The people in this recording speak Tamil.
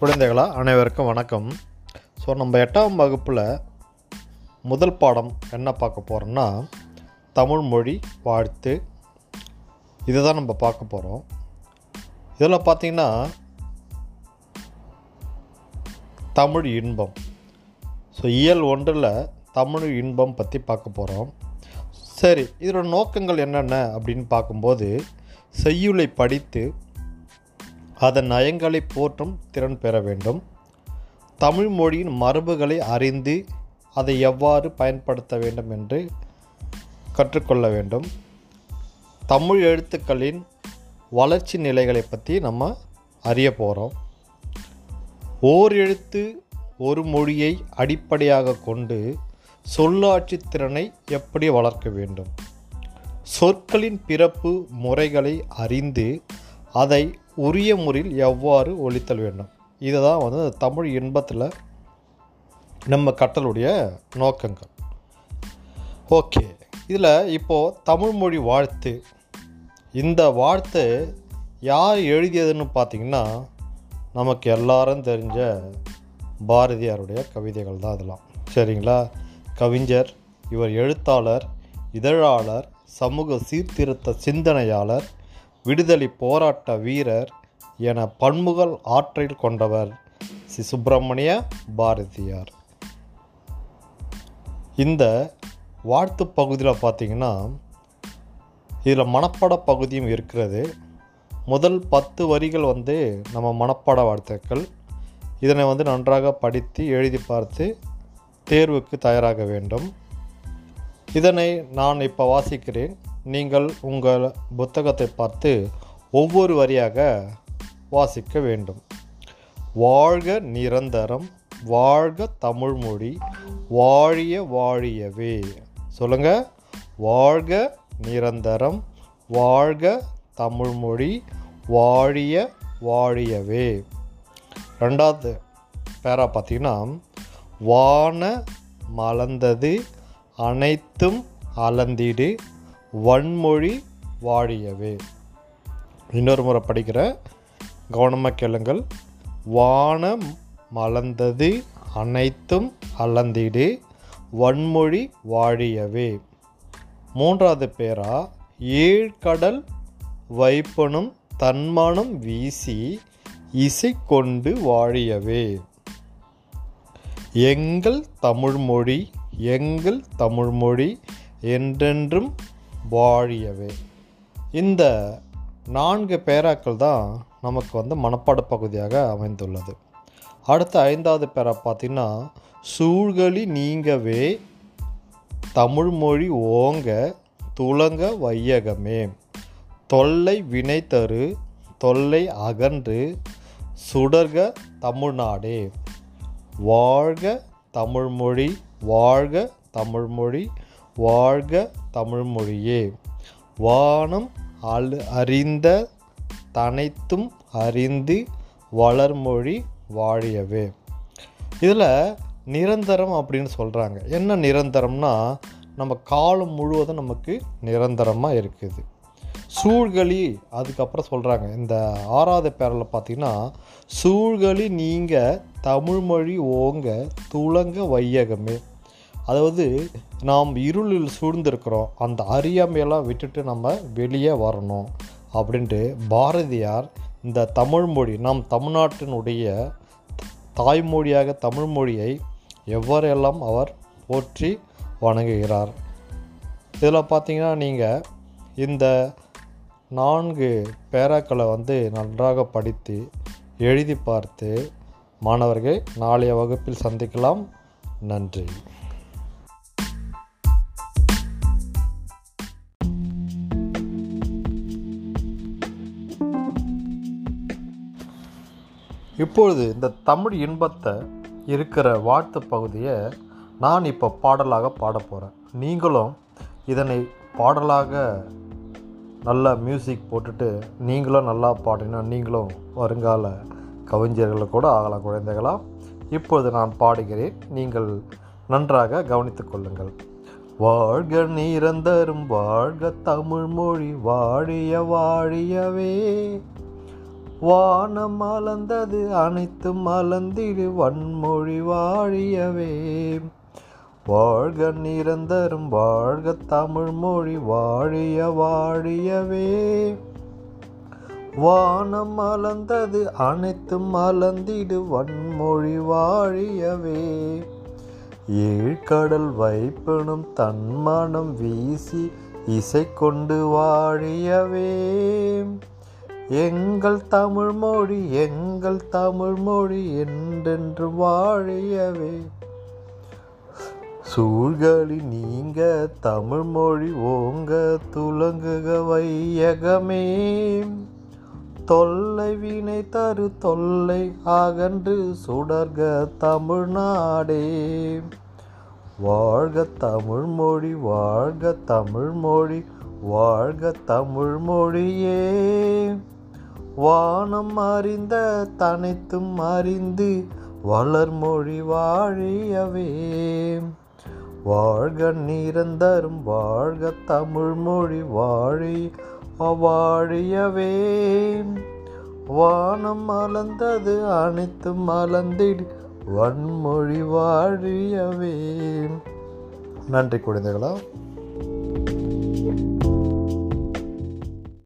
குழந்தைகளா அனைவருக்கும் வணக்கம். ஸோ நம்ம எட்டாம் வகுப்பில் முதல் பாடம் என்ன பார்க்க போகிறோம்னா தமிழ் மொழி வாழ்த்து. இதை தான் நம்ம பார்க்க போகிறோம் இதில் பார்த்தீங்கன்னா தமிழ் இன்பம். ஸோ இயல் ஒன்றில் தமிழ் இன்பம் பற்றி பார்க்க போகிறோம் சரி இதோட நோக்கங்கள் என்னென்ன அப்படின்னு பார்க்கும்போது செய்யுளை படித்து அதன் நயங்களை போற்றும் திறன் பெற வேண்டும். தமிழ் மொழியின் மரபுகளை அறிந்து அதை எவ்வாறு பயன்படுத்த வேண்டும் என்று கற்றுக்கொள்ள வேண்டும். தமிழ் எழுத்துக்களின் வளர்ச்சி நிலைகளை பற்றி நம்ம அறிய போகிறோம் ஓர் எழுத்து ஒரு மொழியை அடிப்படையாக கொண்டு சொல்லாட்சி திறனை எப்படி வளர்க்க வேண்டும்? சொற்களின் பிறப்பு முறைகளை அறிந்து அதை உரிய முறையில் எவ்வாறு ஒழித்தல் வேண்டும்? இதை தான் வந்து தமிழ் இன்பத்தில் நம்ம கட்டளுடைய நோக்கங்கள். ஓகே இதில் இப்போது தமிழ் மொழி வாழ்த்து. இந்த வாழ்த்து யார் எழுதியதுன்னு பார்த்தீங்கன்னா நமக்கு எல்லாரும் தெரிஞ்ச பாரதியாருடைய கவிதைகள் தான் அதெல்லாம் சரிங்களா? கவிஞர் இவர் எழுத்தாளர் இதழாளர் சமூக சீர்திருத்த சிந்தனையாளர் விடுதலை போராட்ட வீரர் என பன்முகல் ஆற்றல் கொண்டவர் சி. சுப்பிரமணிய பாரதியார். இந்த வாழ்த்து பகுதியில் பார்த்தீங்கன்னா இதில் மனப்பாட பகுதியும் இருக்கிறது. முதல் பத்து வரிகள் வந்து நம்ம மனப்பாட வாழ்த்துக்கள். இதனை வந்து நன்றாக படித்து எழுதி பார்த்து தேர்வுக்கு தயாராக வேண்டும். இதனை நான் இப்போ வாசிக்கிறேன். நீங்கள் உங்கள் புத்தகத்தை பார்த்து ஒவ்வொரு வரியாக வாசிக்க வேண்டும். வாழ்க நிரந்தரம் வாழ்க தமிழ்மொழி வாழிய வாழியவே. சொல்லுங்க. வாழ்க நிரந்தரம் வாழ்க தமிழ்மொழி வாழிய வாழியவே. ரெண்டாவது பேரா பார்த்தீங்கன்னா வான மலர்ந்தது அனைத்தும் அலந்திடு வன்மொழி வாழியவே இன்னொரு முறை படிக்கிற கவனமாக கேளுங்கள். வானம் மலர்ந்தது அனைத்தும் அலந்திடு வன்மொழி வாழியவே மூன்றாவது பேரா ஏழ்கடல் வைப்பனும் தன்மானம் வீசி இசை கொண்டு வாழியவே எங்கள் தமிழ்மொழி எங்கள் தமிழ்மொழி என்றென்றும் வாழியவே. இந்த நான்கு பேராக்கள் தான் நமக்கு வந்து மனப்பாட பகுதியாக அமைந்துள்ளது. அடுத்த ஐந்தாவது பேரா பார்த்தீங்கன்னா சூழ்களி நீங்கவே தமிழ்மொழி ஓங்க துளங்க வையகமே. தொல்லை வினை தரு தொல்லை அகன்று சுடர்க தமிழ்நாடே. வாழ்க தமிழ்மொழி வாழ்க தமிழ்மொழி வாழ்க தமிழ்மொழியே. வானம் அழு அறிந்த தனைத்தும் அறிந்து வளர்மொழி வாழியவே. இதில் நிரந்தரம் அப்படின்னு சொல்கிறாங்க என்ன நிரந்தரம்னா நம்ம காலம் முழுவதும் நமக்கு நிரந்தரமாக இருக்குது. சூழ்களி அதுக்கப்புறம் சொல்கிறாங்க இந்த ஆறாவது பேரில் பார்த்திங்கன்னா சூழ்களி நீங்கள் தமிழ்மொழி ஓங்க துளங்க வையகமே. அதாவது நாம் இருளில் சூழ்ந்திருக்கிறோம் அந்த அறியாமையெல்லாம் விட்டுட்டு நம்ம வெளியே வரணும் அப்படின்ட்டு பாரதியார் இந்த தமிழ்மொழி நம் தமிழ்நாட்டினுடைய தாய்மொழியாக தமிழ்மொழியை எவ்வாறெல்லாம் அவர் போற்றி வணங்குகிறார். இதில் பார்த்தீங்கன்னா நீங்கள் இந்த நான்கு பேராக்களை வந்து நன்றாக படித்து எழுதி பார்த்து மாணவர்கள் நாளைய வகுப்பில் சந்திக்கலாம். நன்றி. இப்பொழுது இந்த தமிழ் இன்பத்தை இருக்கிற வாழ்த்து பகுதியை நான் இப்போ பாடலாக பாட போகிறேன் நீங்களும் இதனை பாடலாக நல்லா மியூசிக் போட்டுட்டு நீங்களும் நல்லா பாடினா நீங்களும் வருங்கால கவிஞர்கள் கூட ஆகலாம் குழந்தைகளாக இப்பொழுது நான் பாடுகிறேன். நீங்கள் நன்றாக கவனித்துக் கொள்ளுங்கள். வாழ்க நிரந்தரும் வாழ்க தமிழ் மொழி வாழிய வாழியவே. வானம் மலர்ந்தது அனைத்தும் மலர்ந்திடு வன்மொழி வாழியவே. வாழ்க நிரந்தரும் வாழ்க தமிழ் மொழி வாழிய வாழியவே. வானம் மலர்ந்தது அனைத்தும் மலர்ந்திடு வன்மொழி வாழியவே. ஏழ்கடல் வைப்பனும் தன்மானம் வீசி இசை கொண்டு வாழியவே. எங்கள் தமிழ் மொழி எங்கள் தமிழ் மொழி என்றென்று வாழியவே. சூழ்களி நீங்க தமிழ் மொழி ஓங்க துலங்குக வையகமே. தொல்லை வினை தரு தொல்லை அகன்று சுடர்க தமிழ்நாடே. வாழ்க தமிழ் மொழி வாழ்க தமிழ் மொழி வாழ்க தமிழ் மொழியே. வானம் அறிந்த தனித்தும் அறிந்து வளர்மொழி வாழியவே. வாழ்க நிரந்தரும் வாழ்க தமிழ் மொழி வாழி வாழியவே. வானம் மலர்ந்தது அனைத்தும் மலர்ந்திடு வன்மொழி வாழியவே. நன்றி குழந்தைகளா.